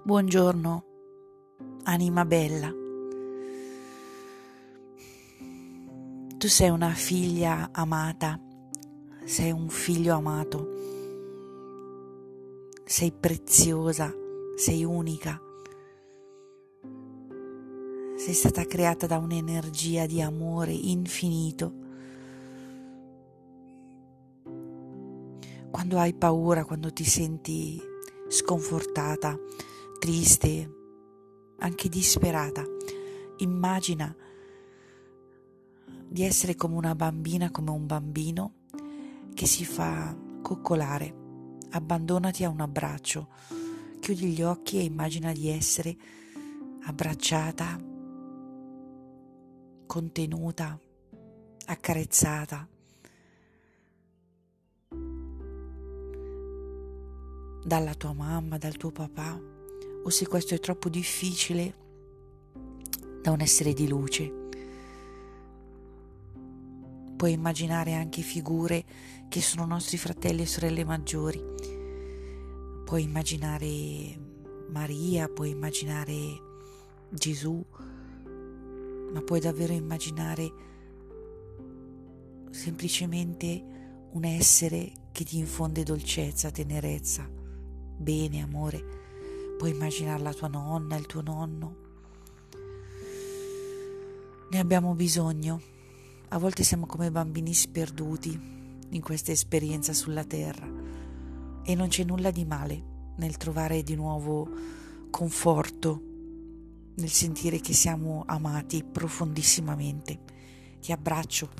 Buongiorno, anima bella. Tu sei una figlia amata, sei un figlio amato, sei preziosa, sei unica, sei stata creata da un'energia di amore infinito. Quando hai paura, quando ti senti sconfortata, triste, anche disperata. Immagina di essere come una bambina, come un bambino che si fa coccolare. Abbandonati a un abbraccio, chiudi gli occhi e immagina di essere abbracciata, contenuta, accarezzata. dalla tua mamma, dal tuo papà o se questo è troppo difficile da un essere di luce. Puoi immaginare anche figure che sono nostri fratelli e sorelle maggiori. Puoi immaginare Maria, puoi immaginare Gesù, ma puoi davvero immaginare semplicemente un essere che ti infonde dolcezza, tenerezza, bene, amore Puoi immaginare la tua nonna, il tuo nonno. Ne abbiamo bisogno. A volte siamo come bambini sperduti in questa esperienza sulla terra e non c'è nulla di male nel trovare di nuovo conforto, nel sentire che siamo amati profondissimamente. Ti abbraccio